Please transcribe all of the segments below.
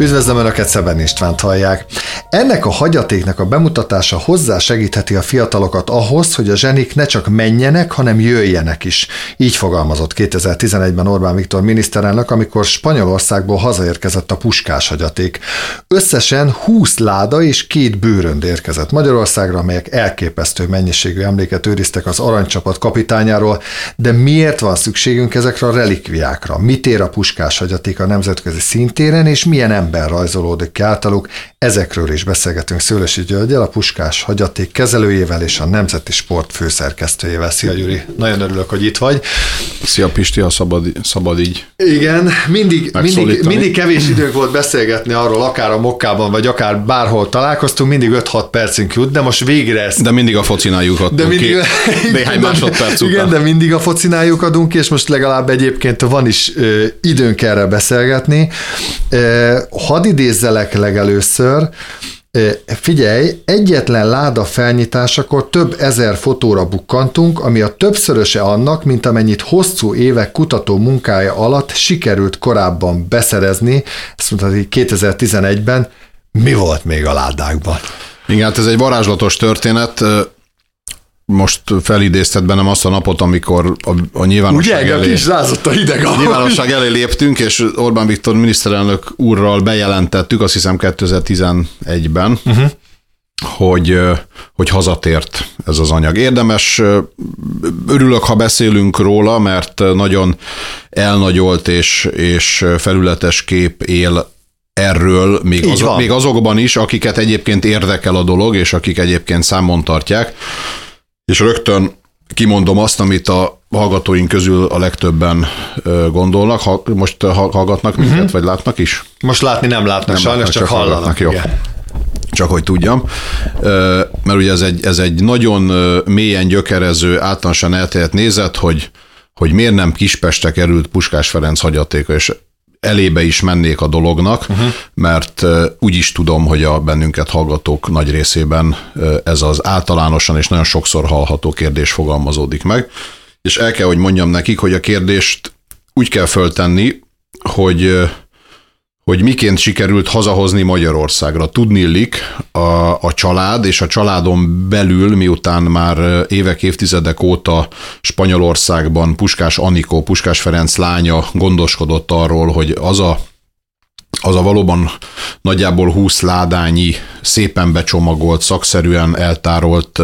Üdvözlöm Önöket, Szeben Istvánt hallják. Ennek a hagyatéknak a bemutatása hozzá segítheti a fiatalokat ahhoz, hogy a zsenik ne csak menjenek, hanem jöjjenek is. Így fogalmazott 2011-ben Orbán Viktor miniszterelnök, amikor Spanyolországból hazaérkezett a puskás hagyaték. Összesen 20 láda és két bőrönd érkezett Magyarországra, amelyek elképesztő mennyiségű emléket őriztek az aranycsapat kapitányáról, de miért van szükségünk ezekre a relikviákra? Mit ér a puskás hagyaték a nemzetközi szintéren, és milyen ember rajzolódik ki általuk? Ezekről is beszélgetünk Szőlesi Györgyel, a Puskás hagyaték kezelőjével és a Nemzeti Sport főszerkesztőjével. Szia Gyuri, nagyon örülök, hogy itt vagy. Szia Pisti, ha szabad, szabad így. Igen, mindig, mindig, mindig kevés időnk volt beszélgetni arról, akár a mokkában, vagy akár bárhol találkoztunk, mindig 5-6 percünk jut, de most végre ezt... De mindig a focinál de mindig, ki, néhány másodperc után. Igen, de mindig a focinál adunk, és most legalább egyébként van is ö, időnk erre beszélgetni. Ö, hadd idézzelek legelőször, Figyelj, egyetlen láda felnyitásakor több ezer fotóra bukkantunk, ami a többszöröse annak, mint amennyit hosszú évek kutató munkája alatt sikerült korábban beszerezni, ezt mondta 2011-ben, mi volt még a ládákban? Igen, hát ez egy varázslatos történet most felidézted bennem azt a napot, amikor a, a nyilvánosság Ugye, elé, kis rázott a hideg a nyilvánosság elé léptünk, és Orbán Viktor miniszterelnök úrral bejelentettük, azt hiszem 2011-ben, uh-huh. Mhm. hogy, hogy hazatért ez az anyag. Érdemes, örülök, ha beszélünk róla, mert nagyon elnagyolt és, és felületes kép él erről, még, az, még azokban is, akiket egyébként érdekel a dolog, és akik egyébként számon tartják és rögtön kimondom azt, amit a hallgatóink közül a legtöbben gondolnak. Ha, most hallgatnak minket, uh-huh. vagy látnak is? Most látni nem látnak, nem sajnos látnak, csak, csak hallanak. hallanak jó. Igen. Csak hogy tudjam, mert ugye ez egy, ez egy nagyon mélyen gyökerező, általánosan elterjedt nézet, hogy, hogy miért nem Kispeste került Puskás Ferenc hagyatéka, és elébe is mennék a dolognak, uh-huh. mert úgy is tudom, hogy a bennünket hallgatók nagy részében ez az általánosan és nagyon sokszor hallható kérdés fogalmazódik meg, és el kell, hogy mondjam nekik, hogy a kérdést úgy kell föltenni, hogy hogy miként sikerült hazahozni Magyarországra. Tudnillik a, a család, és a családon belül, miután már évek, évtizedek óta Spanyolországban Puskás Anikó, Puskás Ferenc lánya gondoskodott arról, hogy az a az a valóban nagyjából 20 ládányi, szépen becsomagolt, szakszerűen eltárolt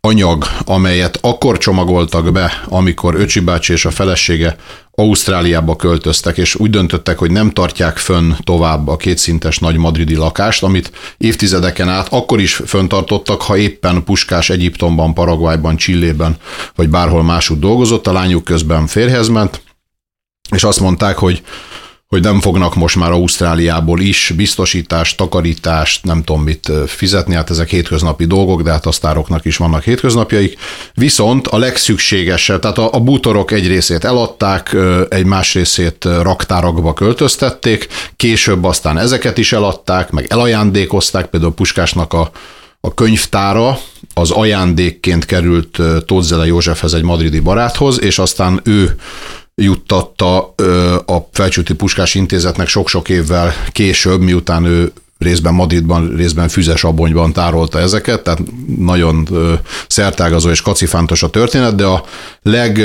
anyag, amelyet akkor csomagoltak be, amikor Öcsi bácsi és a felesége Ausztráliába költöztek, és úgy döntöttek, hogy nem tartják fönn tovább a kétszintes nagy madridi lakást, amit évtizedeken át akkor is föntartottak, ha éppen Puskás Egyiptomban, Paraguayban, Csillében, vagy bárhol máshogy dolgozott, a lányuk közben férhez ment, és azt mondták, hogy hogy nem fognak most már Ausztráliából is biztosítást, takarítást, nem tudom mit fizetni, hát ezek hétköznapi dolgok, de hát a sztároknak is vannak hétköznapjaik. Viszont a legszükségesebb, tehát a, a bútorok egy részét eladták, egy más részét raktárakba költöztették, később aztán ezeket is eladták, meg elajándékozták, például Puskásnak a a könyvtára az ajándékként került Tótzele Józsefhez egy madridi baráthoz, és aztán ő juttatta a Felcsúti Puskás Intézetnek sok-sok évvel később, miután ő részben Madridban, részben Füzes Abonyban tárolta ezeket, tehát nagyon szertágazó és kacifántos a történet, de a leg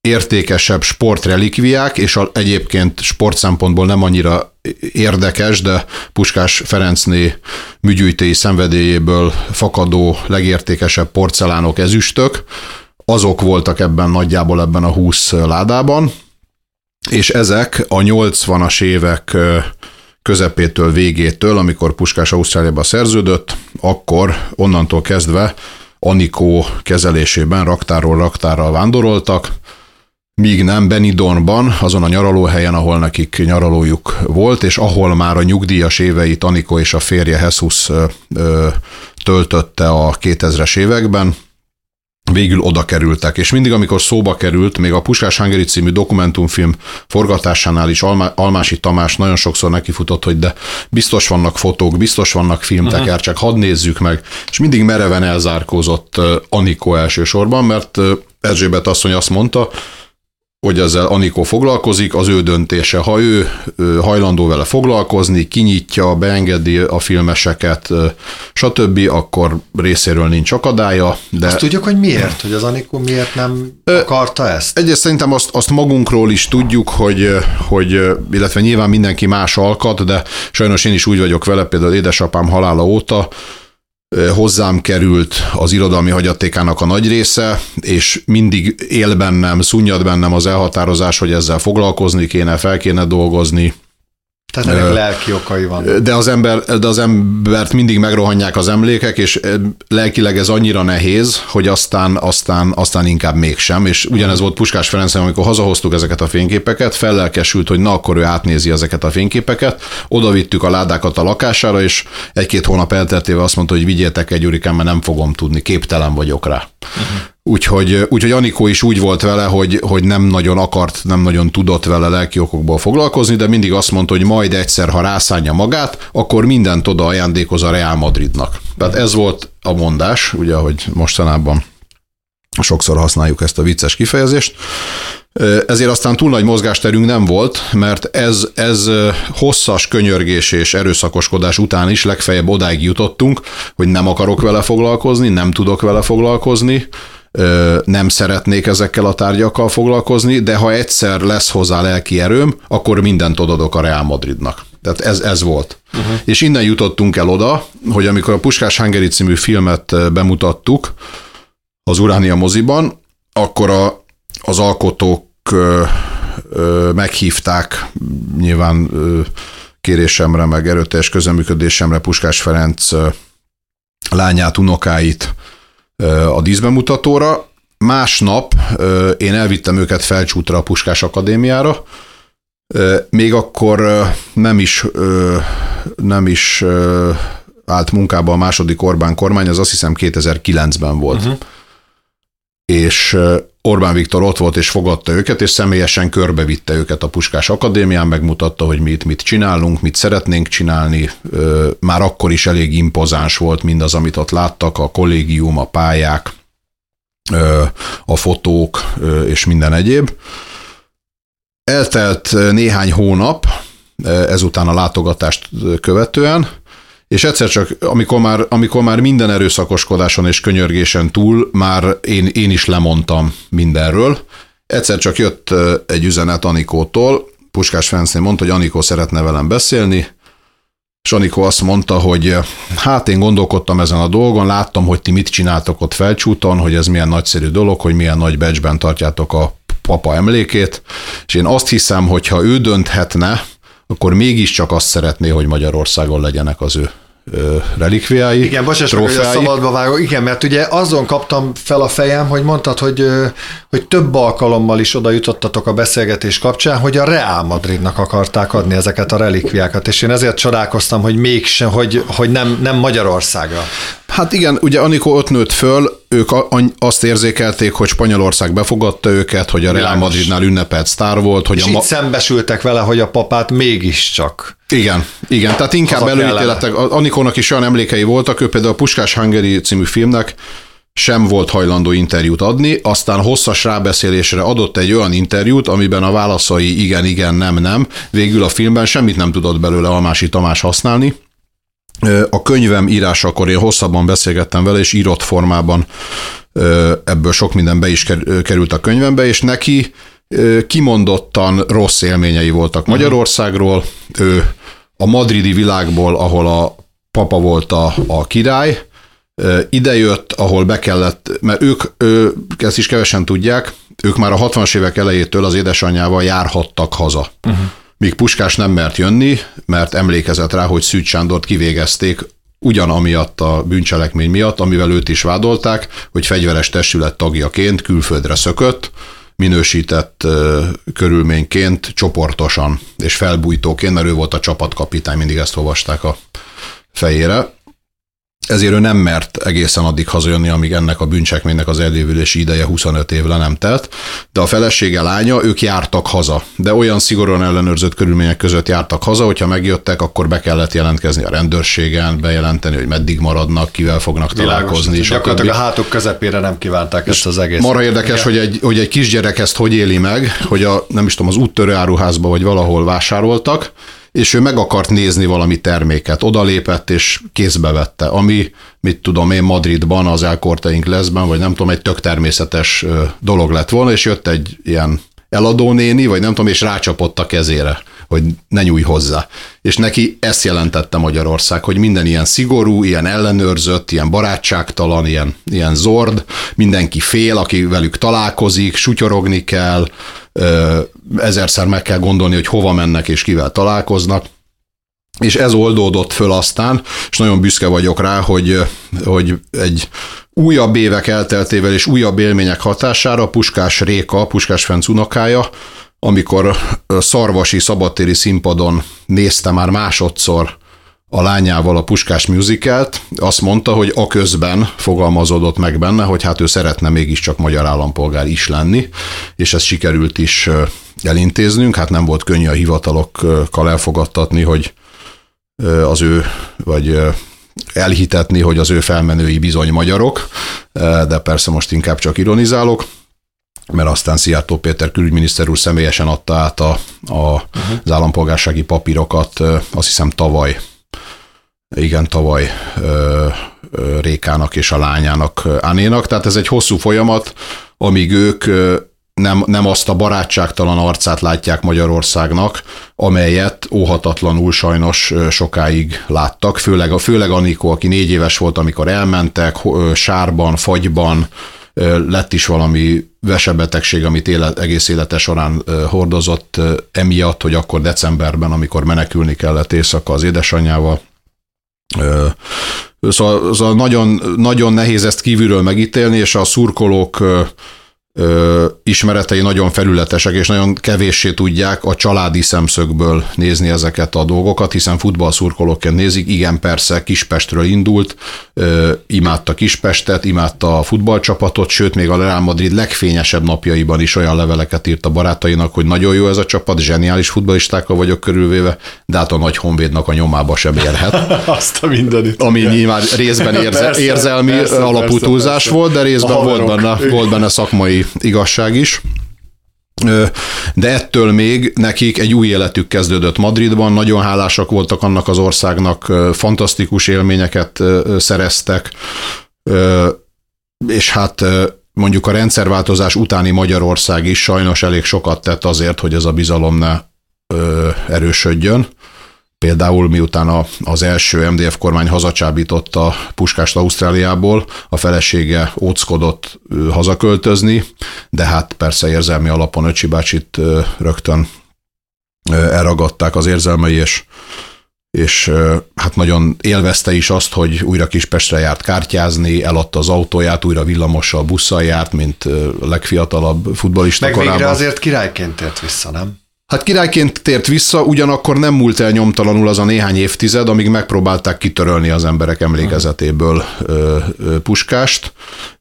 értékesebb sportrelikviák, és a, egyébként sport szempontból nem annyira érdekes, de Puskás Ferencné műgyűjtői szenvedélyéből fakadó legértékesebb porcelánok, ezüstök, azok voltak ebben nagyjából ebben a 20 ládában, és ezek a 80-as évek közepétől, végétől, amikor Puskás Ausztráliába szerződött, akkor onnantól kezdve Anikó kezelésében raktáról raktára vándoroltak, míg nem Benidormban, azon a nyaralóhelyen, ahol nekik nyaralójuk volt, és ahol már a nyugdíjas éveit Anikó és a férje Jesus töltötte a 2000-es években, végül oda kerültek. És mindig, amikor szóba került, még a Puskás Hungary című dokumentumfilm forgatásánál is Alma, Almási Tamás nagyon sokszor nekifutott, hogy de biztos vannak fotók, biztos vannak filmteker, uh-huh. csak hadd nézzük meg. És mindig mereven elzárkózott Anikó elsősorban, mert Erzsébet asszony azt mondta, hogy ezzel Anikó foglalkozik, az ő döntése. Ha ő hajlandó vele foglalkozni, kinyitja, beengedi a filmeseket, stb., akkor részéről nincs akadálya. De... Azt tudjuk, hogy miért? Hogy az Anikó miért nem akarta ezt? Egyrészt szerintem azt, azt magunkról is tudjuk, hogy, hogy, illetve nyilván mindenki más alkat, de sajnos én is úgy vagyok vele, például édesapám halála óta, hozzám került az irodalmi hagyatékának a nagy része, és mindig él bennem, szunnyad bennem az elhatározás, hogy ezzel foglalkozni kéne, fel kéne dolgozni, tehát ennek lelki okai van. De az, ember, de az embert mindig megrohanják az emlékek, és lelkileg ez annyira nehéz, hogy aztán, aztán, aztán inkább mégsem. És ugyanez volt Puskás Ferenc, amikor hazahoztuk ezeket a fényképeket, fellelkesült, hogy na akkor ő átnézi ezeket a fényképeket, oda vittük a ládákat a lakására, és egy-két hónap elteltével azt mondta, hogy vigyétek egy urikán, mert nem fogom tudni, képtelen vagyok rá. Uh-huh. Úgyhogy, úgyhogy Anikó is úgy volt vele, hogy, hogy nem nagyon akart, nem nagyon tudott vele lelki okokból foglalkozni, de mindig azt mondta, hogy majd egyszer, ha rászánja magát, akkor mindent oda ajándékoz a Real Madridnak. Tehát ez volt a mondás, ugye, hogy mostanában sokszor használjuk ezt a vicces kifejezést. Ezért aztán túl nagy mozgásterünk nem volt, mert ez, ez hosszas könyörgés és erőszakoskodás után is legfeljebb odáig jutottunk, hogy nem akarok vele foglalkozni, nem tudok vele foglalkozni, nem szeretnék ezekkel a tárgyakkal foglalkozni, de ha egyszer lesz hozzá lelki erőm, akkor mindent odadok a Real Madridnak. Tehát ez, ez volt. Uh-huh. És innen jutottunk el oda, hogy amikor a Puskás Hungary című filmet bemutattuk az Uránia moziban, akkor a, az alkotók ö, ö, meghívták nyilván ö, kérésemre, meg erőteljes közeműködésemre Puskás Ferenc ö, lányát, unokáit, a díszbemutatóra. Másnap én elvittem őket felcsútra a Puskás Akadémiára, még akkor nem is, nem is állt munkába a második Orbán kormány, az azt hiszem 2009-ben volt. Uh-huh. És Orbán Viktor ott volt és fogadta őket, és személyesen körbevitte őket a Puskás Akadémián, megmutatta, hogy mi itt mit csinálunk, mit szeretnénk csinálni. Már akkor is elég impozáns volt mindaz, amit ott láttak, a kollégium, a pályák, a fotók és minden egyéb. Eltelt néhány hónap ezután a látogatást követően, és egyszer csak, amikor már, amikor már minden erőszakoskodáson és könyörgésen túl, már én, én is lemondtam mindenről, egyszer csak jött egy üzenet Anikótól, Puskás Ferencnél mondta, hogy Anikó szeretne velem beszélni, és Anikó azt mondta, hogy hát én gondolkodtam ezen a dolgon, láttam, hogy ti mit csináltok ott felcsúton, hogy ez milyen nagyszerű dolog, hogy milyen nagy becsben tartjátok a papa emlékét, és én azt hiszem, hogy ha ő dönthetne, akkor mégiscsak azt szeretné, hogy Magyarországon legyenek az ő relikviái. Igen, bocsáss meg, hogy a szabadba vágó. Igen, mert ugye azon kaptam fel a fejem, hogy mondtad, hogy, hogy több alkalommal is oda jutottatok a beszélgetés kapcsán, hogy a Real Madridnak akarták adni ezeket a relikviákat, és én ezért csodálkoztam, hogy mégsem, hogy, hogy nem, nem Magyarországra. Hát igen, ugye Anikó ott nőtt föl, ők azt érzékelték, hogy Spanyolország befogadta őket, hogy a Real Madridnál ünnepelt sztár volt. Hogy és a ma- itt szembesültek vele, hogy a papát mégiscsak igen, igen, tehát inkább előítéletek. Anikónak is olyan emlékei voltak, ő például a Puskás Hungary című filmnek sem volt hajlandó interjút adni, aztán hosszas rábeszélésre adott egy olyan interjút, amiben a válaszai igen, igen, nem, nem. Végül a filmben semmit nem tudott belőle Almási Tamás használni, a könyvem írásakor én hosszabban beszélgettem vele, és írott formában ebből sok minden be is került a könyvembe, és neki kimondottan rossz élményei voltak mhm. Magyarországról. Ő a madridi világból, ahol a papa volt a, a király, idejött, ahol be kellett, mert ők, ő, ezt is kevesen tudják, ők már a 60-as évek elejétől az édesanyjával járhattak haza. Uh-huh míg Puskás nem mert jönni, mert emlékezett rá, hogy Szűcs Sándort kivégezték ugyanamiatt a bűncselekmény miatt, amivel őt is vádolták, hogy fegyveres testület tagjaként külföldre szökött, minősített uh, körülményként csoportosan és felbújtóként, mert ő volt a csapatkapitány, mindig ezt olvasták a fejére. Ezért ő nem mert egészen addig hazajönni, amíg ennek a bűncsekménynek az elévülési ideje 25 év le nem telt, de a felesége lánya, ők jártak haza, de olyan szigorúan ellenőrzött körülmények között jártak haza, hogyha megjöttek, akkor be kellett jelentkezni a rendőrségen, bejelenteni, hogy meddig maradnak, kivel fognak Világos, találkozni. És gyakorlatilag a hátuk közepére nem kívánták ezt az egészet. Mara érdekes, hogy egy, hogy egy kisgyerek ezt hogy éli meg, hogy a, nem is tudom, az úttörő áruházba vagy valahol vásároltak, és ő meg akart nézni valami terméket. Odalépett és kézbe vette, ami, mit tudom én, Madridban, az elkortaink leszben, vagy nem tudom, egy tök természetes dolog lett volna, és jött egy ilyen eladónéni, vagy nem tudom, és rácsapott a kezére, hogy ne nyújj hozzá. És neki ezt jelentette Magyarország, hogy minden ilyen szigorú, ilyen ellenőrzött, ilyen barátságtalan, ilyen, ilyen zord, mindenki fél, aki velük találkozik, sutyorogni kell, ezerszer meg kell gondolni, hogy hova mennek és kivel találkoznak. És ez oldódott föl aztán, és nagyon büszke vagyok rá, hogy, hogy egy újabb évek elteltével és újabb élmények hatására Puskás Réka, Puskás Ferenc unokája, amikor szarvasi szabadtéri színpadon nézte már másodszor a lányával a Puskás musicalt, azt mondta, hogy a közben fogalmazódott meg benne, hogy hát ő szeretne mégiscsak magyar állampolgár is lenni, és ezt sikerült is elintéznünk, hát nem volt könnyű a hivatalokkal elfogadtatni, hogy az ő, vagy elhitetni, hogy az ő felmenői bizony magyarok, de persze most inkább csak ironizálok, mert aztán Szijjártó Péter külügyminiszter úr személyesen adta át a, a, uh-huh. az állampolgársági papírokat, azt hiszem tavaly igen, tavaly ö, ö, Rékának és a lányának Ánénak. Tehát ez egy hosszú folyamat, amíg ők nem, nem azt a barátságtalan arcát látják Magyarországnak, amelyet óhatatlanul sajnos sokáig láttak, főleg, főleg Anikó, aki négy éves volt, amikor elmentek, sárban, fagyban, lett is valami vesebetegség, amit élet, egész élete során hordozott emiatt, hogy akkor decemberben, amikor menekülni kellett éjszaka az édesanyjával, Szóval, szóval nagyon, nagyon nehéz ezt kívülről megítélni, és a szurkolók ö, ismeretei nagyon felületesek, és nagyon kevéssé tudják a családi szemszögből nézni ezeket a dolgokat, hiszen futballszurkolóként nézik, igen, persze Kispestről indult, ö, imádta Kispestet, imádta a futballcsapatot, sőt, még a Real Madrid legfényesebb napjaiban is olyan leveleket írt a barátainak, hogy nagyon jó ez a csapat, zseniális futballistákkal vagyok körülvéve, de hát a nagy honvédnak a nyomába sem érhet. Azt a mindenit. Ami nyilván részben érze, persze, érzelmi persze, alapú túlzás volt, de részben volt benne, volt benne szakmai igazság is. De ettől még nekik egy új életük kezdődött Madridban, nagyon hálásak voltak annak az országnak, fantasztikus élményeket szereztek, és hát mondjuk a rendszerváltozás utáni Magyarország is sajnos elég sokat tett azért, hogy ez a bizalom ne erősödjön. Például miután az első MDF kormány hazacsábította Puskást Ausztráliából, a felesége óckodott hazaköltözni, de hát persze érzelmi alapon Öcsi bácsit rögtön elragadták az érzelmei, és, és hát nagyon élvezte is azt, hogy újra Kispestre járt kártyázni, eladta az autóját, újra villamossal, busszal járt, mint legfiatalabb futbolista Meg korában. végre azért királyként tért vissza, nem? Hát királyként tért vissza, ugyanakkor nem múlt el nyomtalanul az a néhány évtized, amíg megpróbálták kitörölni az emberek emlékezetéből ö, ö, puskást,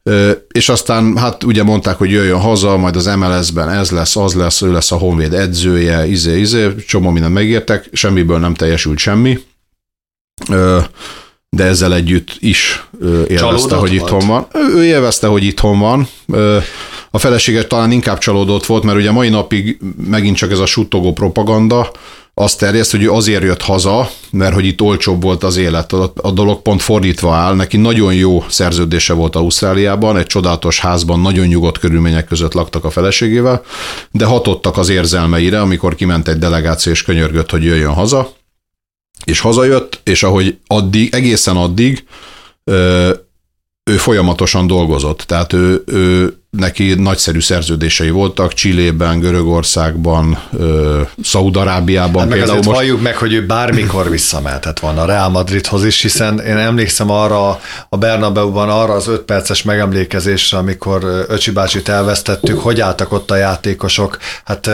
ö, és aztán hát ugye mondták, hogy jöjjön haza, majd az MLS-ben ez lesz, az lesz, ő lesz a Honvéd edzője, izé, izé, csomó mindent megértek, semmiből nem teljesült semmi. Ö, de ezzel együtt is élvezte, Csalódott hogy volt? itthon van. Ő élvezte, hogy itthon van. A felesége talán inkább csalódott volt, mert ugye mai napig megint csak ez a suttogó propaganda, azt terjeszt, hogy ő azért jött haza, mert hogy itt olcsóbb volt az élet. A dolog pont fordítva áll. Neki nagyon jó szerződése volt Ausztráliában, egy csodálatos házban, nagyon nyugodt körülmények között laktak a feleségével, de hatottak az érzelmeire, amikor kiment egy delegáció és könyörgött, hogy jöjjön haza, és hazajött, és ahogy addig, egészen addig ő folyamatosan dolgozott, tehát ő, ő neki nagyszerű szerződései voltak, Csillében, Görögországban, Szaudarábiában hát például. Most... halljuk meg, hogy ő bármikor visszamehetett volna a Real Madridhoz is, hiszen én emlékszem arra a Bernabeu-ban arra az öt perces megemlékezésre, amikor Öcsi bácsit elvesztettük, hogy álltak ott a játékosok. Hát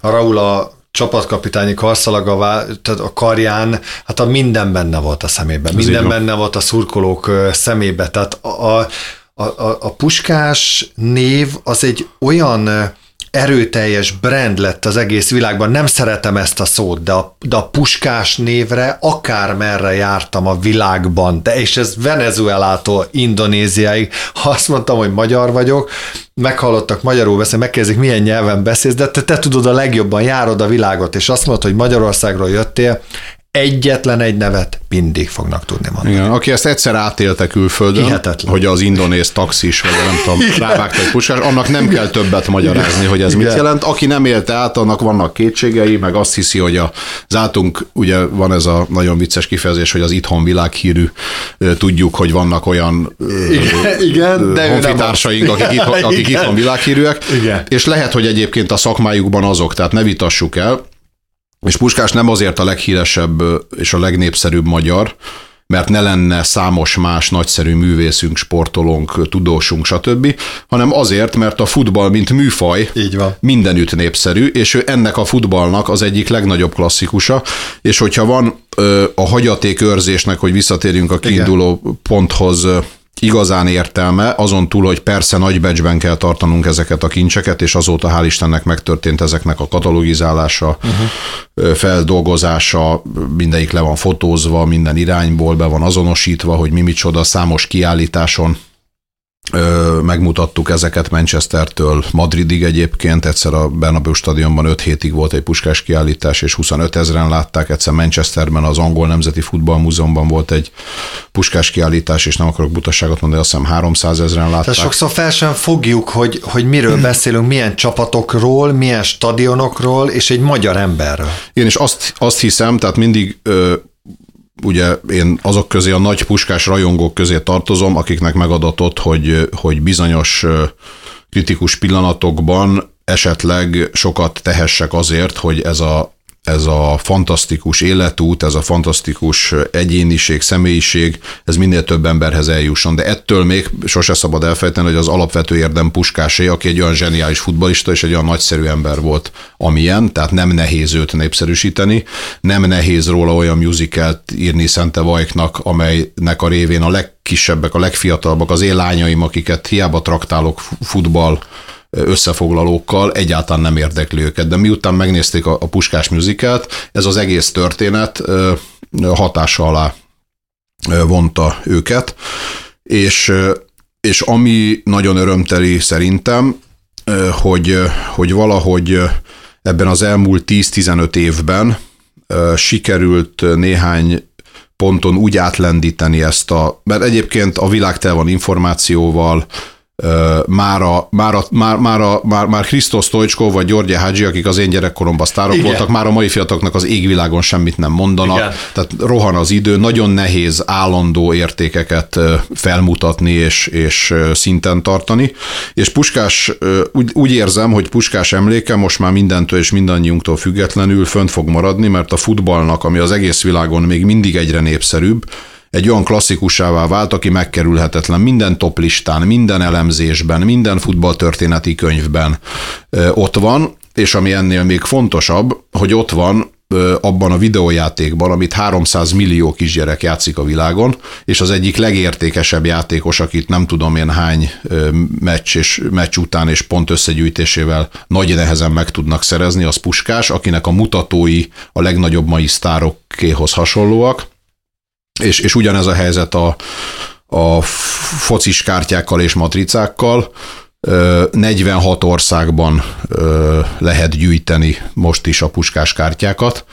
a Raul a csapatkapitányi karszalaga, tehát a karján, hát a minden benne volt a szemében, Ez minden benne volt a szurkolók szemébe, tehát a, a, a, a, puskás név az egy olyan erőteljes brand lett az egész világban. Nem szeretem ezt a szót, de a, de a puskás névre akármerre jártam a világban, de és ez Venezuelától Indonéziáig, ha azt mondtam, hogy magyar vagyok, meghallottak magyarul beszélni, megkérdezik, milyen nyelven beszélsz, de te, te tudod a legjobban, járod a világot, és azt mondod, hogy Magyarországról jöttél, egyetlen egy nevet mindig fognak tudni mondani. Igen, aki ezt egyszer átélte külföldön, Hihetetlen. hogy az indonéz taxis, vagy nem tudom, rávágta egy puskás, annak nem kell többet magyarázni, hogy ez mit Igen. jelent. Aki nem élte át, annak vannak kétségei, meg azt hiszi, hogy a zátunk, ugye van ez a nagyon vicces kifejezés, hogy az itthon világhírű, tudjuk, hogy vannak olyan Igen, de honfitársaink, akik, itthon, akik Igen. itthon világhírűek, Igen. és lehet, hogy egyébként a szakmájukban azok, tehát ne vitassuk el, és Puskás nem azért a leghíresebb és a legnépszerűbb magyar, mert ne lenne számos más nagyszerű művészünk, sportolónk, tudósunk, stb., hanem azért, mert a futball, mint műfaj, Így van. mindenütt népszerű, és ő ennek a futballnak az egyik legnagyobb klasszikusa, és hogyha van a hagyatékőrzésnek, hogy visszatérjünk a kiinduló ponthoz, ö, igazán értelme, azon túl, hogy persze nagybecsben kell tartanunk ezeket a kincseket, és azóta hál' Istennek megtörtént ezeknek a katalogizálása, uh-huh. feldolgozása, mindegyik le van fotózva, minden irányból be van azonosítva, hogy mi micsoda, számos kiállításon megmutattuk ezeket Manchestertől Madridig egyébként, egyszer a Bernabeu stadionban 5 hétig volt egy puskás kiállítás, és 25 ezeren látták, egyszer Manchesterben az Angol Nemzeti Futballmúzeumban volt egy puskás kiállítás, és nem akarok butaságot mondani, azt hiszem 300 ezeren látták. Tehát sokszor fel sem fogjuk, hogy, hogy miről beszélünk, milyen csapatokról, milyen stadionokról, és egy magyar emberről. Én is azt, azt hiszem, tehát mindig ö, ugye én azok közé, a nagy puskás rajongók közé tartozom, akiknek megadatott, hogy, hogy bizonyos kritikus pillanatokban esetleg sokat tehessek azért, hogy ez a ez a fantasztikus életút, ez a fantasztikus egyéniség, személyiség, ez minél több emberhez eljusson. De ettől még sose szabad elfejteni, hogy az alapvető érdem Puskásé, aki egy olyan zseniális futbalista és egy olyan nagyszerű ember volt, amilyen, tehát nem nehéz őt népszerűsíteni, nem nehéz róla olyan musicalt írni Szente Vajknak, amelynek a révén a legkisebbek, a legfiatalabbak, az én lányaim, akiket hiába traktálok futball összefoglalókkal, egyáltalán nem érdekli őket. De miután megnézték a, a Puskás musicalt, ez az egész történet hatása alá vonta őket, és, és ami nagyon örömteli szerintem, hogy, hogy valahogy ebben az elmúlt 10-15 évben sikerült néhány ponton úgy átlendíteni ezt a, mert egyébként a világ tel van információval, már, a, már, a, már, már, a, már, már Krisztos Stojcskó vagy Györgye Hágyi, akik az én gyerekkoromban sztárok Igen. voltak, már a mai fiataloknak az égvilágon semmit nem mondanak. Igen. Tehát rohan az idő, nagyon nehéz állandó értékeket felmutatni és, és szinten tartani. És Puskás, úgy, úgy érzem, hogy Puskás emléke most már mindentől és mindannyiunktól függetlenül fönt fog maradni, mert a futballnak, ami az egész világon még mindig egyre népszerűbb, egy olyan klasszikusává vált, aki megkerülhetetlen minden toplistán, minden elemzésben, minden futballtörténeti könyvben ott van, és ami ennél még fontosabb, hogy ott van abban a videójátékban, amit 300 millió kisgyerek játszik a világon, és az egyik legértékesebb játékos, akit nem tudom én hány meccs, és, meccs után és pont összegyűjtésével nagy nehezen meg tudnak szerezni, az Puskás, akinek a mutatói a legnagyobb mai sztárokkéhoz hasonlóak, és, és ugyanez a helyzet a, a focis kártyákkal és matricákkal. Ö, 46 országban lehet gyűjteni most is a puskás kártyákat,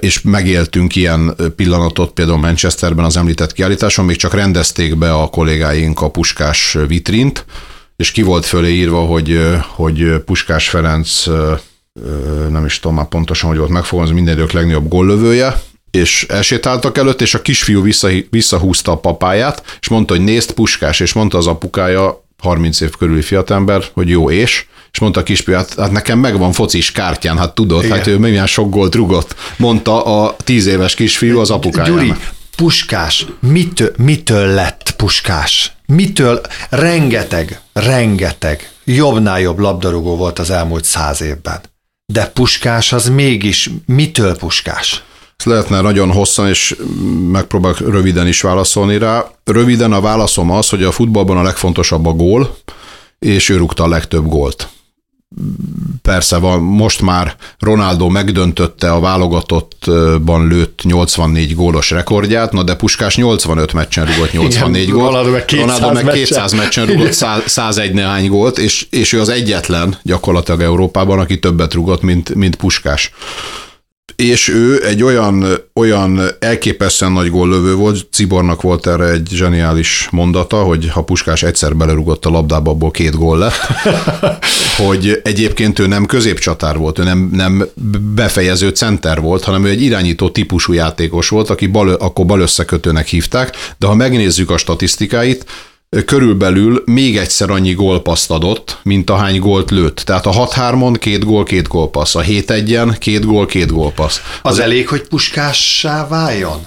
és megéltünk ilyen pillanatot például Manchesterben az említett kiállításon, még csak rendezték be a kollégáink a puskás vitrint, és ki volt fölé írva, hogy, hogy Puskás Ferenc, nem is tudom már pontosan, hogy volt megfogalmazni, minden idők legnagyobb gollövője, és elsétáltak előtt, és a kisfiú vissza, visszahúzta a papáját, és mondta, hogy nézd Puskás, és mondta az apukája, 30 év körüli fiatalember, hogy jó és, és mondta a kisfiú, hát, hát nekem megvan focis kártyán, hát tudod, Igen. hát ő milyen sok gólt rugott, mondta a 10 éves kisfiú az apukájának. Gyuri, Puskás, mitől, mitől lett Puskás? Mitől rengeteg, rengeteg jobbnál jobb labdarúgó volt az elmúlt száz évben. De Puskás az mégis mitől Puskás? Ezt lehetne nagyon hosszan, és megpróbálok röviden is válaszolni rá. Röviden a válaszom az, hogy a futballban a legfontosabb a gól, és ő rúgta a legtöbb gólt. Persze van, most már Ronaldo megdöntötte a válogatottban lőtt 84 gólos rekordját, na de Puskás 85 meccsen rúgott 84 Igen, gólt. Ronaldo meg 200, Ronaldo meg 200 meccsen rúgott 100, 101 nehány gólt, és, és ő az egyetlen gyakorlatilag Európában, aki többet rúgott, mint, mint Puskás és ő egy olyan, olyan elképesztően nagy góllövő volt, Cibornak volt erre egy zseniális mondata, hogy ha Puskás egyszer belerugott a labdába, abból két gól lett, hogy egyébként ő nem középcsatár volt, ő nem, nem befejező center volt, hanem ő egy irányító típusú játékos volt, aki bal, akkor bal összekötőnek hívták, de ha megnézzük a statisztikáit, körülbelül még egyszer annyi gólpaszt adott, mint ahány gólt lőtt. Tehát a 6-3-on két gól, két gólpassz, a 7-1-en két gól, két gólpassz. Az, az elég, hogy puskássá váljon?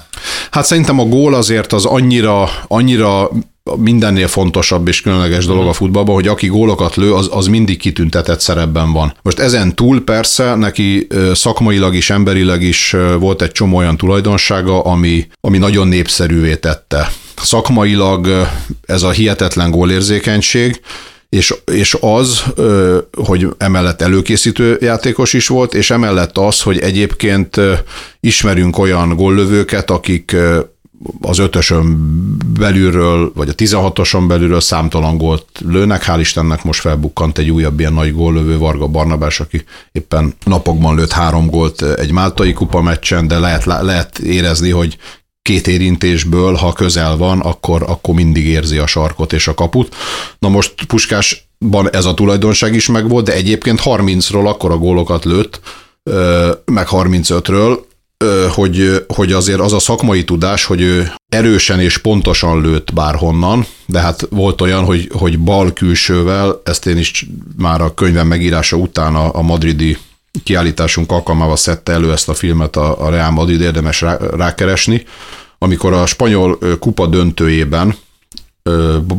Hát szerintem a gól azért az annyira, annyira mindennél fontosabb és különleges dolog a futballban, hogy aki gólokat lő, az, az mindig kitüntetett szerepben van. Most ezen túl persze neki szakmailag is, emberileg is volt egy csomó olyan tulajdonsága, ami, ami nagyon népszerűvé tette szakmailag ez a hihetetlen gólérzékenység, és, és az, hogy emellett előkészítő játékos is volt, és emellett az, hogy egyébként ismerünk olyan góllövőket, akik az ötösön belülről, vagy a 16-oson belülről számtalan gólt lőnek. Hál' Istennek most felbukkant egy újabb ilyen nagy góllövő, Varga Barnabás, aki éppen napokban lőtt három gólt egy máltai kupa meccsen, de lehet, lehet érezni, hogy két érintésből, ha közel van, akkor, akkor mindig érzi a sarkot és a kaput. Na most Puskásban ez a tulajdonság is megvolt, de egyébként 30-ról akkor a gólokat lőtt, meg 35-ről, hogy, hogy azért az a szakmai tudás, hogy ő erősen és pontosan lőtt bárhonnan, de hát volt olyan, hogy, hogy bal külsővel, ezt én is már a könyvem megírása után a, a madridi kiállításunk alkalmával szedte elő ezt a filmet a, a Real Madrid, érdemes rá, rákeresni, amikor a spanyol kupa döntőjében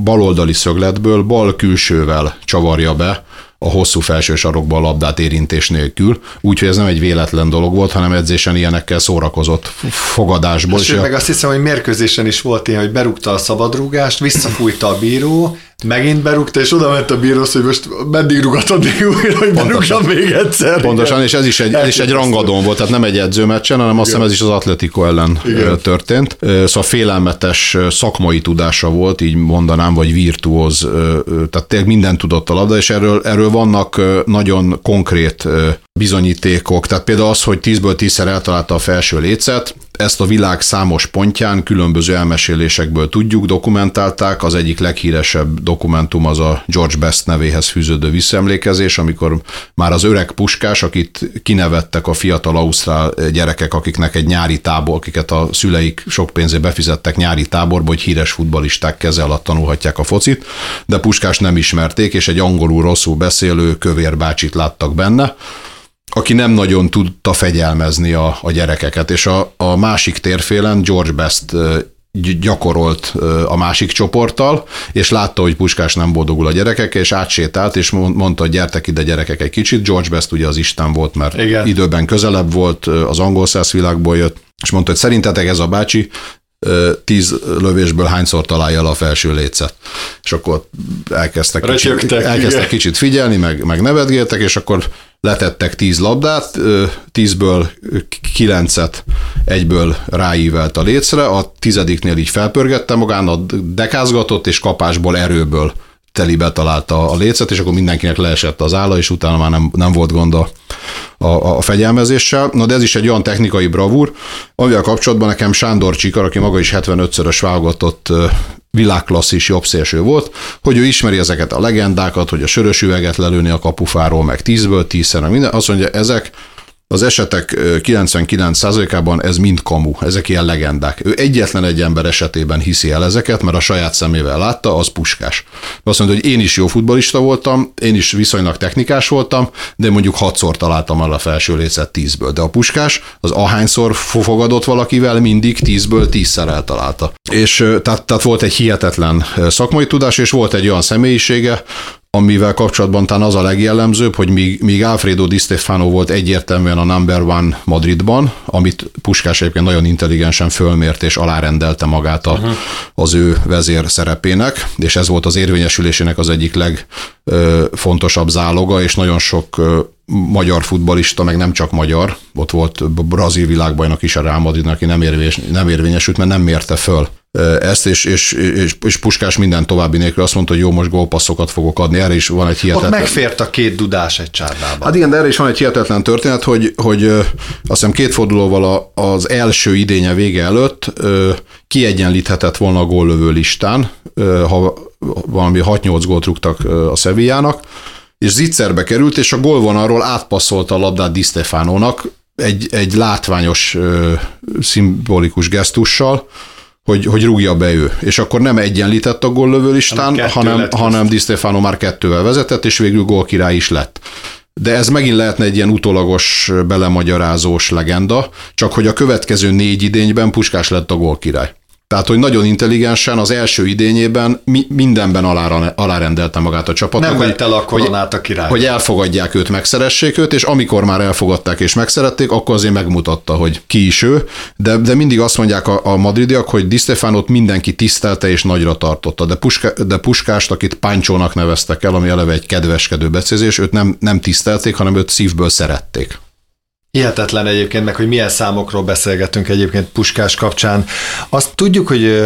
baloldali szögletből bal külsővel csavarja be a hosszú felső sarokba a labdát érintés nélkül, úgyhogy ez nem egy véletlen dolog volt, hanem edzésen ilyenekkel szórakozott fogadásból. Sőt, meg azt hiszem, hogy mérkőzésen is volt ilyen, hogy berúgta a szabadrúgást, visszafújta a bíró, megint berúgta, és oda ment a bírósz, hogy most meddig rugatod még újra, hogy berúgjam még egyszer. Pontosan, és ez is egy, ez is egy rangadón volt, tehát nem egy edzőmeccsen, hanem azt hiszem ez is az Atletico ellen Igen. történt. Szóval félelmetes szakmai tudása volt, így mondanám, vagy virtuóz, tehát tényleg mindent tudott a labda, és erről, erről vannak nagyon konkrét bizonyítékok. Tehát például az, hogy 10-ből 10-szer eltalálta a felső lécet, ezt a világ számos pontján különböző elmesélésekből tudjuk, dokumentálták. Az egyik leghíresebb dokumentum az a George Best nevéhez fűződő visszaemlékezés, amikor már az öreg puskás, akit kinevettek a fiatal ausztrál gyerekek, akiknek egy nyári tábor, akiket a szüleik sok pénzé befizettek nyári táborba, hogy híres futbalisták keze alatt tanulhatják a focit, de puskás nem ismerték, és egy angolul rosszul beszélő kövér bácsit láttak benne, aki nem nagyon tudta fegyelmezni a, a gyerekeket, és a, a másik térfélen George Best gyakorolt a másik csoporttal, és látta, hogy Puskás nem boldogul a gyerekek, és átsétált, és mondta, hogy gyertek ide gyerekek egy kicsit. George Best ugye az Isten volt, mert Igen. időben közelebb volt, az angol száz világból jött, és mondta, hogy szerintetek ez a bácsi tíz lövésből hányszor találja el a felső lécet. És akkor elkezdtek, kicsit, elkezdtek kicsit figyelni, meg, meg nevetgéltek, és akkor letettek tíz labdát, tízből kilencet egyből ráívelt a lécre, a tizediknél így felpörgette magán, a dekázgatott, és kapásból erőből telibe találta a lécet, és akkor mindenkinek leesett az álla, és utána már nem, nem volt gond a, a, a fegyelmezéssel. Na de ez is egy olyan technikai bravúr, amivel kapcsolatban nekem Sándor Csikar, aki maga is 75-szörös válogatott világklasszis jobbszélső volt, hogy ő ismeri ezeket a legendákat, hogy a sörös üveget lelőni a kapufáról, meg 10-ből 10 minden. Azt mondja, ezek az esetek 99%-ában ez mind kamu, ezek ilyen legendák. Ő egyetlen egy ember esetében hiszi el ezeket, mert a saját szemével látta, az puskás. Azt mondja, hogy én is jó futbalista voltam, én is viszonylag technikás voltam, de mondjuk hatszor találtam el a felső lécet tízből. De a puskás az ahányszor fogadott valakivel, mindig tízből tízszer eltalálta. És tehát, tehát volt egy hihetetlen szakmai tudás, és volt egy olyan személyisége, amivel kapcsolatban talán az a legjellemzőbb, hogy míg, míg Alfredo Di Stefano volt egyértelműen a number one Madridban, amit Puskás egyébként nagyon intelligensen fölmért és alárendelte magát a, uh-huh. az ő vezér szerepének, és ez volt az érvényesülésének az egyik legfontosabb záloga, és nagyon sok magyar futbalista, meg nem csak magyar, ott volt brazil világbajnok is a Real Madridnak, aki nem, érvényes, nem érvényesült, mert nem mérte föl ezt, és, és, és, és Puskás minden további nélkül azt mondta, hogy jó, most gólpasszokat fogok adni, erre is van egy hihetetlen... Ott megfért a két dudás egy csárnában. Hát igen, de erre is van egy hihetetlen történet, hogy, hogy azt hiszem két fordulóval az első idénye vége előtt kiegyenlíthetett volna a góllövő listán, ha valami 6-8 gólt rúgtak a Sevillának, és zicserbe került, és a gólvonalról átpasszolta a labdát Di Stefánónak egy, egy látványos, szimbolikus gesztussal, hogy, hogy rúgja be ő. És akkor nem egyenlített a góllövő listán, hanem, hanem Di Stefano már kettővel vezetett, és végül gólkirály is lett. De ez megint lehetne egy ilyen utólagos, belemagyarázós legenda, csak hogy a következő négy idényben Puskás lett a gólkirály. Tehát, hogy nagyon intelligensen az első idényében mi, mindenben alára, alárendelte magát a csapatnak. Nem vett el a koronát a király. Hogy elfogadják őt, megszeressék őt, és amikor már elfogadták és megszerették, akkor azért megmutatta, hogy ki is ő. De, de mindig azt mondják a, a madridiak, hogy Di Stefanot mindenki tisztelte és nagyra tartotta. De, Puska, de Puskást, akit Páncsónak neveztek el, ami eleve egy kedveskedő becézés, őt nem, nem tisztelték, hanem őt szívből szerették. Hihetetlen egyébként, meg hogy milyen számokról beszélgetünk egyébként Puskás kapcsán. Azt tudjuk, hogy,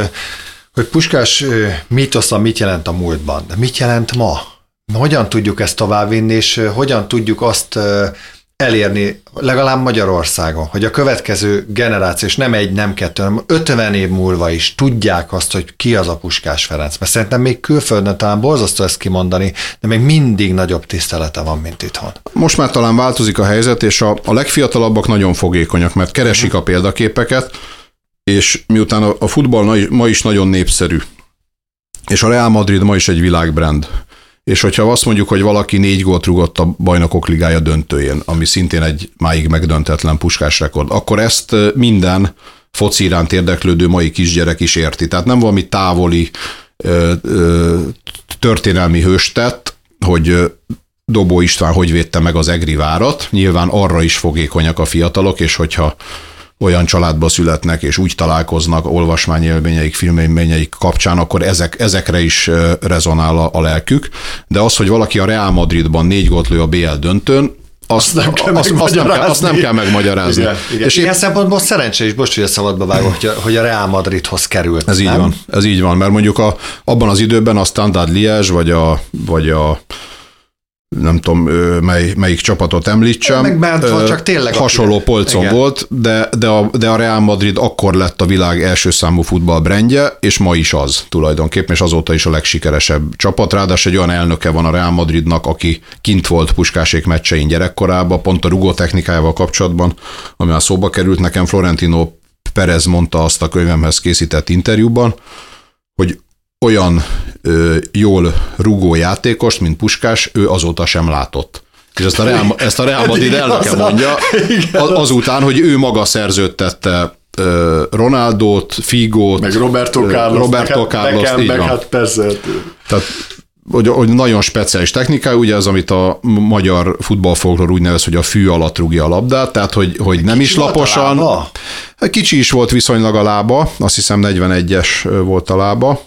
hogy Puskás mítosza mit jelent a múltban, de mit jelent ma? Hogyan tudjuk ezt továbbvinni, és hogyan tudjuk azt elérni legalább Magyarországon, hogy a következő generáció, és nem egy, nem kettő, hanem 50 év múlva is tudják azt, hogy ki az a Puskás Ferenc. Mert szerintem még külföldön talán borzasztó ezt kimondani, de még mindig nagyobb tisztelete van, mint itthon. Most már talán változik a helyzet, és a, a legfiatalabbak nagyon fogékonyak, mert keresik a példaképeket, és miután a, a futball ma is nagyon népszerű, és a Real Madrid ma is egy világbrand, és hogyha azt mondjuk, hogy valaki négy gólt rugott a bajnokok ligája döntőjén, ami szintén egy máig megdöntetlen puskás rekord, akkor ezt minden foci iránt érdeklődő mai kisgyerek is érti. Tehát nem valami távoli ö, ö, történelmi hős tett, hogy Dobó István hogy védte meg az Egri várat. Nyilván arra is fogékonyak a fiatalok, és hogyha olyan családba születnek, és úgy találkoznak olvasmányélményeik, filmélményeik kapcsán, akkor ezek, ezekre is rezonál a, a lelkük. De az, hogy valaki a Real Madridban négy gólt lő a BL döntőn, azt, nem kell azt, azt, nem kell, azt nem kell megmagyarázni. Igen, igen. És ilyen szempontból szerencsé is, bocs, hogy a szabadba vágok, hogy a, hogy a Real Madridhoz került. Ez nem? így van, ez így van, mert mondjuk a, abban az időben a Standard Liège, vagy a, vagy a nem tudom, mely, melyik csapatot említsem. Megbántva, csak tényleg. Hasonló aki... polcon Igen. volt, de, de, a, de a Real Madrid akkor lett a világ első számú futballbrendje, és ma is az tulajdonképpen, és azóta is a legsikeresebb csapat. Ráadásul egy olyan elnöke van a Real Madridnak, aki kint volt puskásék meccsein gyerekkorában, pont a rugó technikájával kapcsolatban, ami már szóba került nekem, Florentino Perez mondta azt a könyvemhez készített interjúban, hogy olyan ö, jól rugó játékost, mint Puskás, ő azóta sem látott. És ezt a Real, ezt a Real Madrid elnöke mondja, azután, hogy ő maga szerződtette Ronaldot, Figót, meg Roberto Carlos, Roberto Carlos, nekem, így meg van. hát persze. Tehát hogy, hogy nagyon speciális technika, ugye az, amit a magyar futballfolklor úgy nevez, hogy a fű alatt rúgja a labdát, tehát hogy, hogy nem is laposan. Hát kicsi is volt viszonylag a lába, azt hiszem 41-es volt a lába,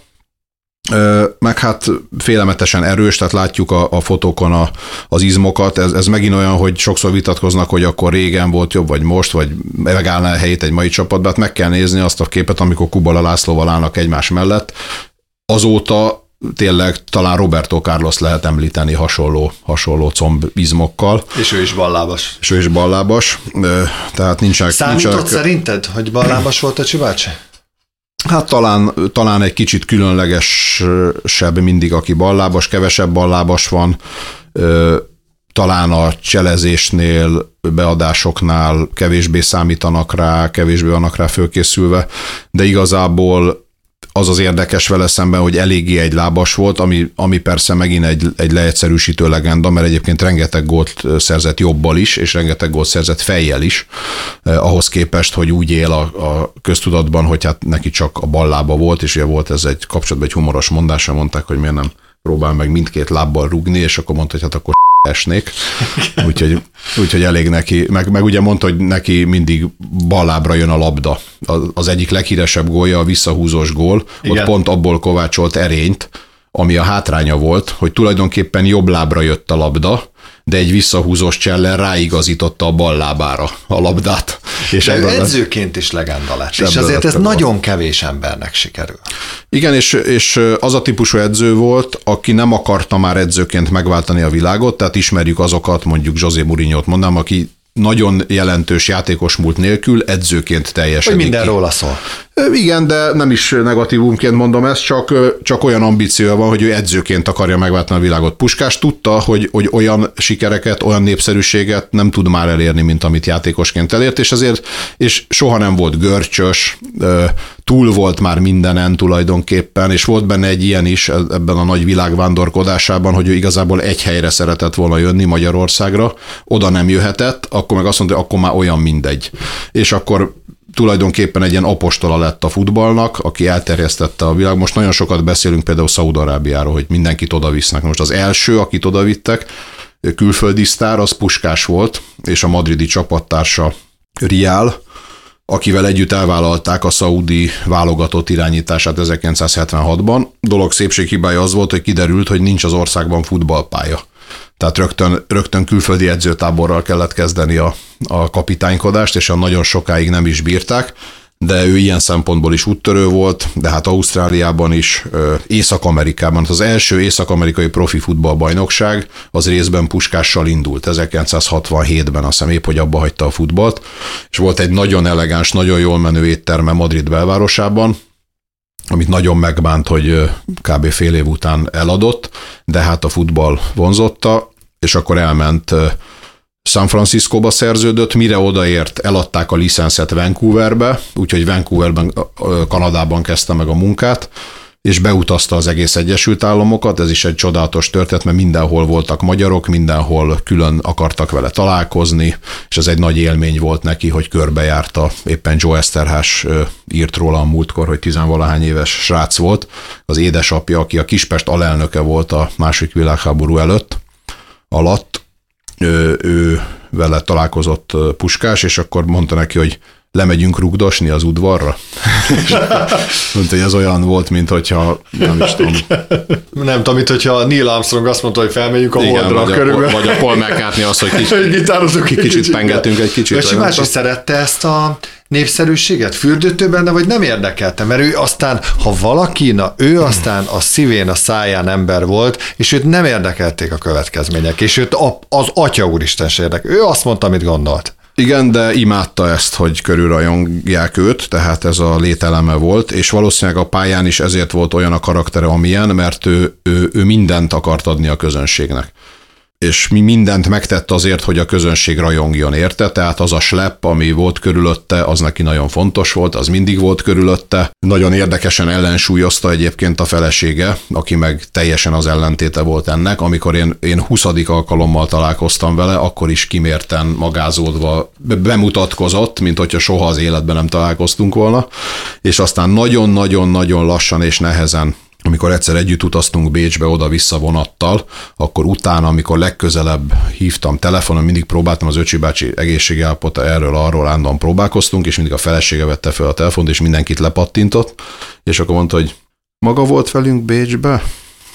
meg hát félelmetesen erős, tehát látjuk a, a fotókon a, az izmokat, ez, ez megint olyan, hogy sokszor vitatkoznak, hogy akkor régen volt jobb, vagy most, vagy megállná a helyét egy mai csapatban, hát meg kell nézni azt a képet, amikor Kubala Lászlóval állnak egymás mellett. Azóta tényleg talán Roberto Carlos lehet említeni hasonló, hasonló combizmokkal. És ő is ballábas. És ő is ballábas, tehát nincsenek... Számított nincsenek... szerinted, hogy ballábas volt a Csibácsi? Hát talán, talán egy kicsit különlegesebb mindig, aki ballábas, kevesebb ballábas van, talán a cselezésnél, beadásoknál kevésbé számítanak rá, kevésbé vannak rá fölkészülve, de igazából az az érdekes vele szemben, hogy eléggé egy lábas volt, ami, ami persze megint egy, egy leegyszerűsítő legenda, mert egyébként rengeteg gólt szerzett jobbal is, és rengeteg gólt szerzett fejjel is, eh, ahhoz képest, hogy úgy él a, a köztudatban, hogy hát neki csak a ballába volt, és ugye volt ez egy kapcsolatban egy humoros mondása, mondták, hogy miért nem próbál meg mindkét lábbal rugni, és akkor mondta, hogy hát akkor esnék, úgyhogy, úgyhogy elég neki, meg, meg ugye mondta, hogy neki mindig ballábra jön a labda. Az egyik leghíresebb gólja a visszahúzós gól, Igen. ott pont abból kovácsolt erényt, ami a hátránya volt, hogy tulajdonképpen jobb lábra jött a labda, de egy visszahúzós csellel ráigazította a bal lábára a labdát. És de edzőként is legenda lett, és azért ez nagyon kevés embernek sikerül. Igen, és, és az a típusú edző volt, aki nem akarta már edzőként megváltani a világot, tehát ismerjük azokat, mondjuk José Mourinho-t mondám, aki nagyon jelentős játékos múlt nélkül edzőként teljesedik Hogy minden róla szól. Igen, de nem is negatívumként mondom ezt, csak, csak olyan ambíciója van, hogy ő edzőként akarja megváltani a világot. Puskás tudta, hogy, hogy olyan sikereket, olyan népszerűséget nem tud már elérni, mint amit játékosként elért, és azért, és soha nem volt görcsös, túl volt már mindenen tulajdonképpen, és volt benne egy ilyen is ebben a nagy világvándorkodásában, hogy ő igazából egy helyre szeretett volna jönni Magyarországra, oda nem jöhetett, akkor meg azt mondta, hogy akkor már olyan mindegy. És akkor tulajdonképpen egy ilyen apostola lett a futballnak, aki elterjesztette a világ. Most nagyon sokat beszélünk például Szaúd-Arábiáról, hogy mindenkit oda visznek. Most az első, akit oda vittek, külföldi sztár, az Puskás volt, és a madridi csapattársa Riál, akivel együtt elvállalták a szaudi válogatott irányítását 1976-ban. Dolog szépséghibája az volt, hogy kiderült, hogy nincs az országban futballpálya tehát rögtön, rögtön külföldi edzőtáborral kellett kezdeni a, a kapitánykodást, és a nagyon sokáig nem is bírták, de ő ilyen szempontból is úttörő volt, de hát Ausztráliában is, Észak-Amerikában. Az első észak-amerikai profi futballbajnokság az részben puskással indult, 1967-ben azt hiszem épp, hogy abba hagyta a futballt, és volt egy nagyon elegáns, nagyon jól menő étterme Madrid belvárosában, amit nagyon megbánt, hogy kb. fél év után eladott, de hát a futball vonzotta, és akkor elment San Franciscóba szerződött, mire odaért, eladták a licenszet Vancouverbe, úgyhogy Vancouverben, Kanadában kezdte meg a munkát, és beutazta az egész Egyesült Államokat, ez is egy csodálatos történet, mert mindenhol voltak magyarok, mindenhol külön akartak vele találkozni, és ez egy nagy élmény volt neki, hogy körbejárta, éppen Joe Eszterhás írt róla a múltkor, hogy tizenvalahány éves srác volt, az édesapja, aki a Kispest alelnöke volt a második világháború előtt, alatt, ő, ő vele találkozott Puskás, és akkor mondta neki, hogy lemegyünk rugdosni az udvarra. mondta, hogy ez olyan volt, mint hogyha nem is tudom. Nem tudom, mint hogyha Neil Armstrong azt mondta, hogy felmegyünk a Igen, holdra vagy körülbelül. A, vagy a Paul McCartney az, hogy kicsit, kicsit, kicsit pengetünk egy kicsit. És más is szerette ezt a népszerűséget? Fürdőtő benne, vagy nem érdekelte? Mert ő aztán, ha valaki, na ő aztán a szívén, a száján ember volt, és őt nem érdekelték a következmények, és őt az atya úristen érdekel. Ő azt mondta, amit gondolt. Igen, de imádta ezt, hogy körülrajongják őt, tehát ez a lételeme volt, és valószínűleg a pályán is ezért volt olyan a karaktere, amilyen, mert ő, ő, ő mindent akart adni a közönségnek és mi mindent megtett azért, hogy a közönség rajongjon érte, tehát az a slepp, ami volt körülötte, az neki nagyon fontos volt, az mindig volt körülötte. Nagyon érdekesen ellensúlyozta egyébként a felesége, aki meg teljesen az ellentéte volt ennek. Amikor én, én 20. alkalommal találkoztam vele, akkor is kimérten magázódva bemutatkozott, mint hogyha soha az életben nem találkoztunk volna, és aztán nagyon-nagyon-nagyon lassan és nehezen amikor egyszer együtt utaztunk Bécsbe oda-vissza vonattal, akkor utána, amikor legközelebb hívtam telefonon, mindig próbáltam az öcsi bácsi egészségállapota erről, arról állandóan próbálkoztunk, és mindig a felesége vette fel a telefont, és mindenkit lepattintott, és akkor mondta, hogy maga volt velünk Bécsbe?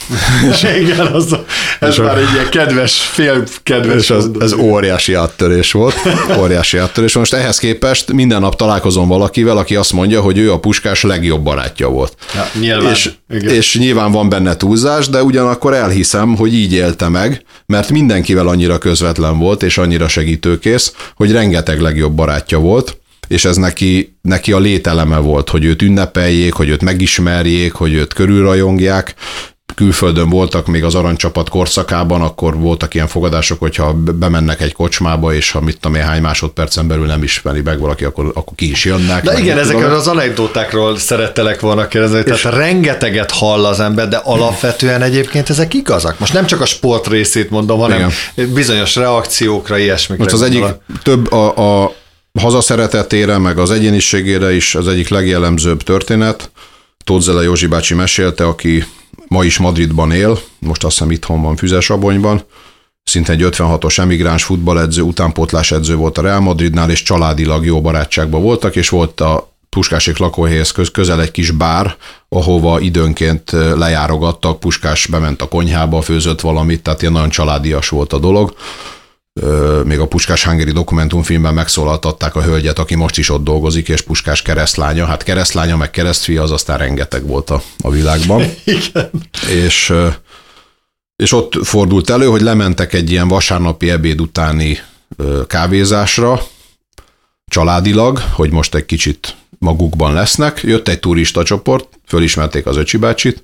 és, Igen, az, ez már egy ilyen kedves, fél kedves. És az, ez óriási áttörés volt. Óriási áttörés. Most ehhez képest minden nap találkozom valakivel, aki azt mondja, hogy ő a puskás legjobb barátja volt. Ja, nyilván. És, és nyilván van benne túlzás, de ugyanakkor elhiszem, hogy így élte meg, mert mindenkivel annyira közvetlen volt, és annyira segítőkész, hogy rengeteg legjobb barátja volt, és ez neki, neki a lételeme volt, hogy őt ünnepeljék, hogy őt megismerjék, hogy őt körülrajongják, külföldön voltak még az aranycsapat korszakában, akkor voltak ilyen fogadások, hogyha bemennek egy kocsmába, és ha mit tudom én, hány másodpercen belül nem ismeri meg valaki, akkor, akkor ki is jönnek. De igen, ezekről az anekdótákról szerettelek volna kérdezni, tehát rengeteget hall az ember, de alapvetően egyébként ezek igazak. Most nem csak a sport részét mondom, hanem igen. bizonyos reakciókra, ilyesmikre. Most az egyik több a, a hazaszeretetére, meg az egyéniségére is az egyik legjellemzőbb történet. Tóth Zele Józsi bácsi mesélte, aki ma is Madridban él, most azt hiszem itthon van Füzesabonyban, szinte egy 56-os emigráns futballedző, utánpótlás edző volt a Real Madridnál, és családilag jó barátságban voltak, és volt a Puskásék lakóhelyhez közel egy kis bár, ahova időnként lejárogattak, Puskás bement a konyhába, főzött valamit, tehát ilyen nagyon családias volt a dolog. Még a Puskás Hungary dokumentumfilmben megszólaltatták a hölgyet, aki most is ott dolgozik, és Puskás keresztlánya. Hát keresztlánya, meg keresztfia, az aztán rengeteg volt a, a világban. Igen. És, és ott fordult elő, hogy lementek egy ilyen vasárnapi ebéd utáni kávézásra, családilag, hogy most egy kicsit magukban lesznek. Jött egy turista csoport, fölismerték az öcsi bácsit,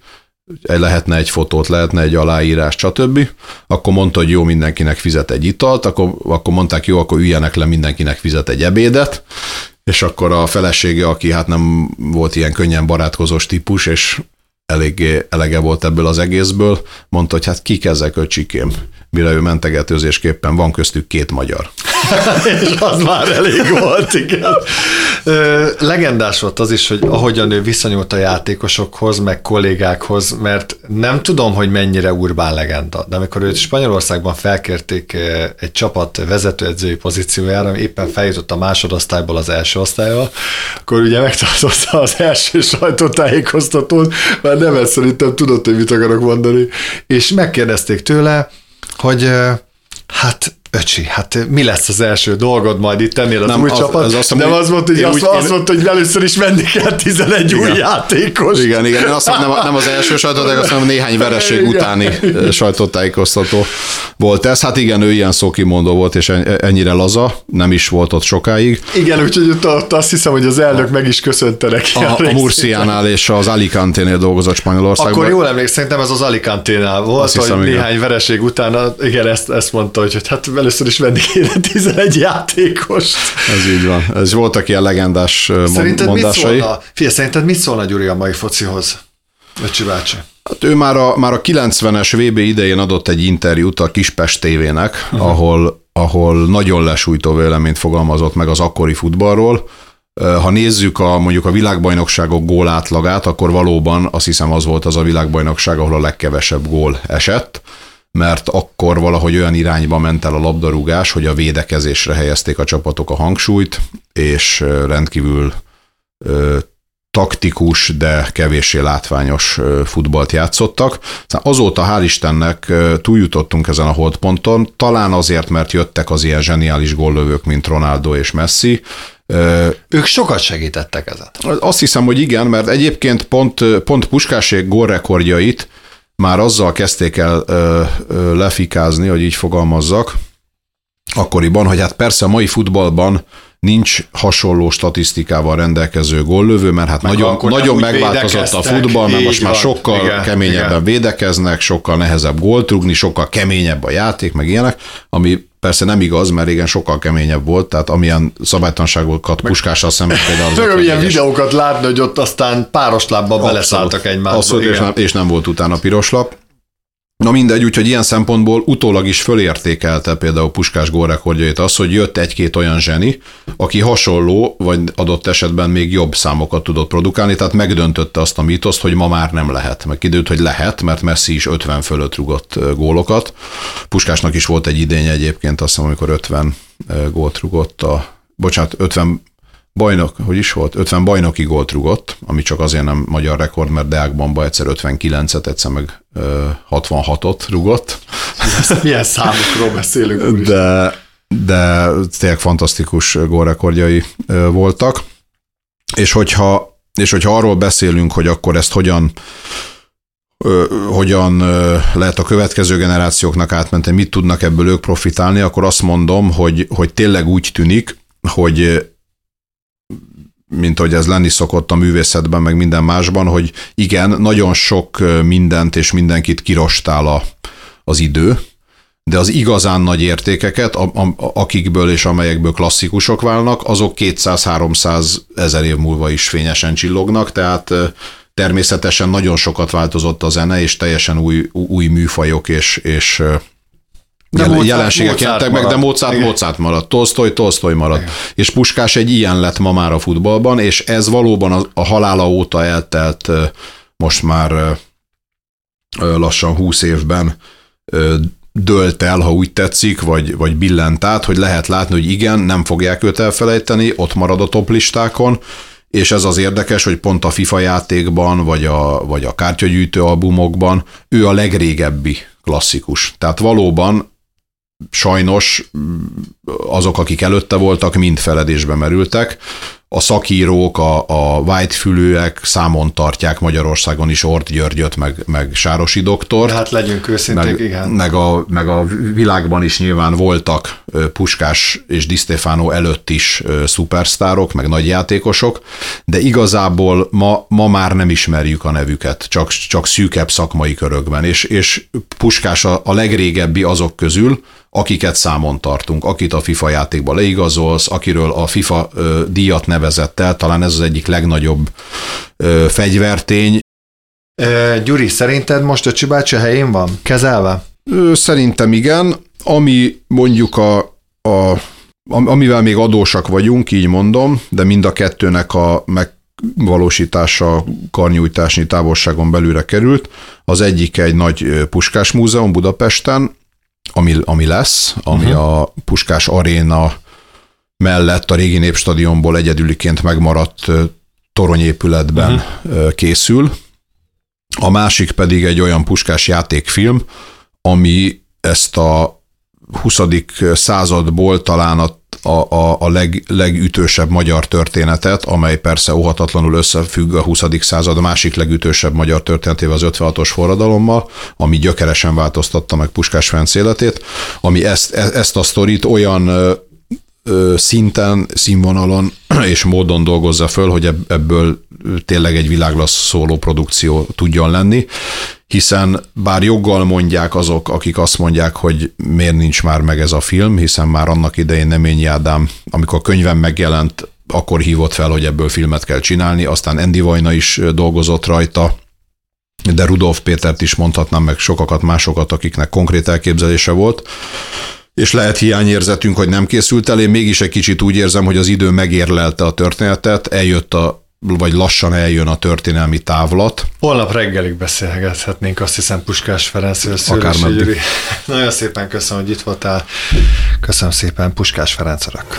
lehetne egy fotót, lehetne egy aláírás, stb. Akkor mondta, hogy jó, mindenkinek fizet egy italt, akkor, akkor mondták, jó, akkor üljenek le, mindenkinek fizet egy ebédet, és akkor a felesége, aki hát nem volt ilyen könnyen barátkozós típus, és eléggé elege volt ebből az egészből, mondta, hogy hát kik ezek öcsikém, mire ő mentegetőzésképpen van köztük két magyar. és az már elég volt, igen. Ö, legendás volt az is, hogy ahogyan ő viszonyult a játékosokhoz, meg kollégákhoz, mert nem tudom, hogy mennyire urbán legenda, de amikor őt Spanyolországban felkérték egy csapat vezetőedzői pozíciójára, éppen feljutott a másodosztályból az első osztályba, akkor ugye megtartotta az első sajtótájékoztatót, mert nem ezt szerintem tudott, hogy mit akarok mondani, és megkérdezték tőle, hogy hát öcsi, hát mi lesz az első dolgod majd itt ennél az nem, új az, csapat? Az azt nem az volt, hogy azt, úgy, azt mondta, hogy először is venni kell 11 igen. új játékos. Igen, igen, azt nem, nem az első sajtótájékoztató, hanem néhány vereség igen. utáni sajtótájékoztató volt ez. Hát igen, ő ilyen szókimondó volt, és ennyire laza, nem is volt ott sokáig. Igen, úgyhogy ott, azt hiszem, hogy az elnök meg is köszönte neki. A, a, a Murciánál és az Alicante-nél dolgozott Spanyolországban. Akkor jól emlékszem, szerintem ez az Alicante-nál volt, azt hiszem, hogy néhány vereség után, igen, ezt, ezt mondta, hogy hát először is venni kéne 11 játékost. Ez így van. Ez voltak ilyen legendás szerinted mondásai. Mit szólna, fia, szerinted mit szólna Gyuri a mai focihoz? Öcsi bácsi. Hát ő már a, már a 90-es VB idején adott egy interjút a Kispest tévének, uh-huh. ahol, ahol nagyon lesújtó véleményt fogalmazott meg az akkori futballról. Ha nézzük a, mondjuk a világbajnokságok gól átlagát, akkor valóban azt hiszem az volt az a világbajnokság, ahol a legkevesebb gól esett mert akkor valahogy olyan irányba ment el a labdarúgás, hogy a védekezésre helyezték a csapatok a hangsúlyt, és rendkívül taktikus, de kevéssé látványos futballt játszottak. Azóta hál' Istennek túljutottunk ezen a holdponton, talán azért, mert jöttek az ilyen zseniális góllövők, mint Ronaldo és Messi, ők sokat segítettek ezen. Azt hiszem, hogy igen, mert egyébként pont, pont Puskásék gólrekordjait már azzal kezdték el ö, ö, lefikázni, hogy így fogalmazzak, akkoriban, hogy hát persze a mai futballban nincs hasonló statisztikával rendelkező góllövő, mert hát Meg nagyon, nagyon megváltozott a futball, mert most már sokkal igen, keményebben igen. védekeznek, sokkal nehezebb gólt rúgni, sokkal keményebb a játék, meg ilyenek, ami Persze nem igaz, mert régen sokkal keményebb volt, tehát amilyen szabálytanságokat puskással szemben például. Az amilyen videókat látni, hogy ott aztán páros lábba beleszálltak egymásba. Abszolút, és nem, és nem volt utána piros lap. Na mindegy, úgyhogy ilyen szempontból utólag is fölértékelte például Puskás gólrekordjait az, hogy jött egy-két olyan zseni, aki hasonló, vagy adott esetben még jobb számokat tudott produkálni, tehát megdöntötte azt a mítoszt, hogy ma már nem lehet. Meg időt, hogy lehet, mert Messi is 50 fölött rugott gólokat. Puskásnak is volt egy idény egyébként, azt hiszem, amikor 50 gólt rugott a, bocsánat, 50 bajnok, hogy is volt, 50 bajnoki gólt rugott, ami csak azért nem magyar rekord, mert Deákbanba egyszer 59-et, egyszer meg 66-ot rugott. Milyen számokról beszélünk? De, de tényleg fantasztikus gólrekordjai voltak. És hogyha, és hogyha arról beszélünk, hogy akkor ezt hogyan hogyan lehet a következő generációknak átmenteni, mit tudnak ebből ők profitálni, akkor azt mondom, hogy, hogy tényleg úgy tűnik, hogy mint hogy ez lenni szokott a művészetben, meg minden másban, hogy igen, nagyon sok mindent és mindenkit kirostál a, az idő, de az igazán nagy értékeket, a, a, akikből és amelyekből klasszikusok válnak, azok 200-300 ezer év múlva is fényesen csillognak, tehát természetesen nagyon sokat változott a zene, és teljesen új, új műfajok és, és de jel- Mozart, jelenségek Mozart jelentek meg, de Mozart, Igen. Mozart maradt, Tolstoy, Tolstoy maradt. Igen. És Puskás egy ilyen lett ma már a futballban, és ez valóban a, a halála óta eltelt most már lassan 20 évben dölt el, ha úgy tetszik, vagy, vagy billent át, hogy lehet látni, hogy igen, nem fogják őt elfelejteni, ott marad a top listákon, és ez az érdekes, hogy pont a FIFA játékban, vagy a, vagy a kártyagyűjtő albumokban ő a legrégebbi klasszikus. Tehát valóban sajnos azok, akik előtte voltak, mind feledésbe merültek a szakírók, a, a whitefülőek számon tartják Magyarországon is Ort Györgyöt, meg, meg Sárosi doktort. Hát legyünk őszinték, meg, igen. Meg a, meg a világban is nyilván voltak Puskás és Di Stefano előtt is szupersztárok, meg nagyjátékosok, de igazából ma, ma már nem ismerjük a nevüket, csak, csak szűkebb szakmai körökben, és, és Puskás a, a legrégebbi azok közül, akiket számon tartunk, akit a FIFA játékba leigazolsz, akiről a FIFA ö, díjat nevezett el, talán ez az egyik legnagyobb ö, fegyvertény. Gyuri, szerinted most a Csibácsi helyén van? Kezelve? Ö, szerintem igen. Ami mondjuk a, a amivel még adósak vagyunk, így mondom, de mind a kettőnek a megvalósítása karnyújtásnyi távolságon belülre került. Az egyik egy nagy puskás múzeum Budapesten, ami, ami lesz, ami uh-huh. a Puskás Aréna mellett a régi népstadionból egyedüliként megmaradt toronyépületben uh-huh. készül. A másik pedig egy olyan puskás játékfilm, ami ezt a 20. századból talán a a, a, leg, legütősebb magyar történetet, amely persze óhatatlanul összefügg a 20. század másik legütősebb magyar történetével, az 56-os forradalommal, ami gyökeresen változtatta meg Puskás Ferenc életét, ami ezt, e, ezt a sztorit olyan szinten, színvonalon és módon dolgozza föl, hogy ebből tényleg egy világlasz szóló produkció tudjon lenni, hiszen bár joggal mondják azok, akik azt mondják, hogy miért nincs már meg ez a film, hiszen már annak idején Neményi Ádám, amikor a könyvem megjelent, akkor hívott fel, hogy ebből filmet kell csinálni, aztán Andy Vajna is dolgozott rajta, de Rudolf Pétert is mondhatnám, meg sokakat másokat, akiknek konkrét elképzelése volt és lehet hiányérzetünk, hogy nem készült el. Én mégis egy kicsit úgy érzem, hogy az idő megérlelte a történetet, eljött a vagy lassan eljön a történelmi távlat. Holnap reggelig beszélgethetnénk, azt hiszem Puskás Ferencről, Nagyon szépen köszönöm, hogy itt voltál. Köszönöm szépen, Puskás Ferenc Arak.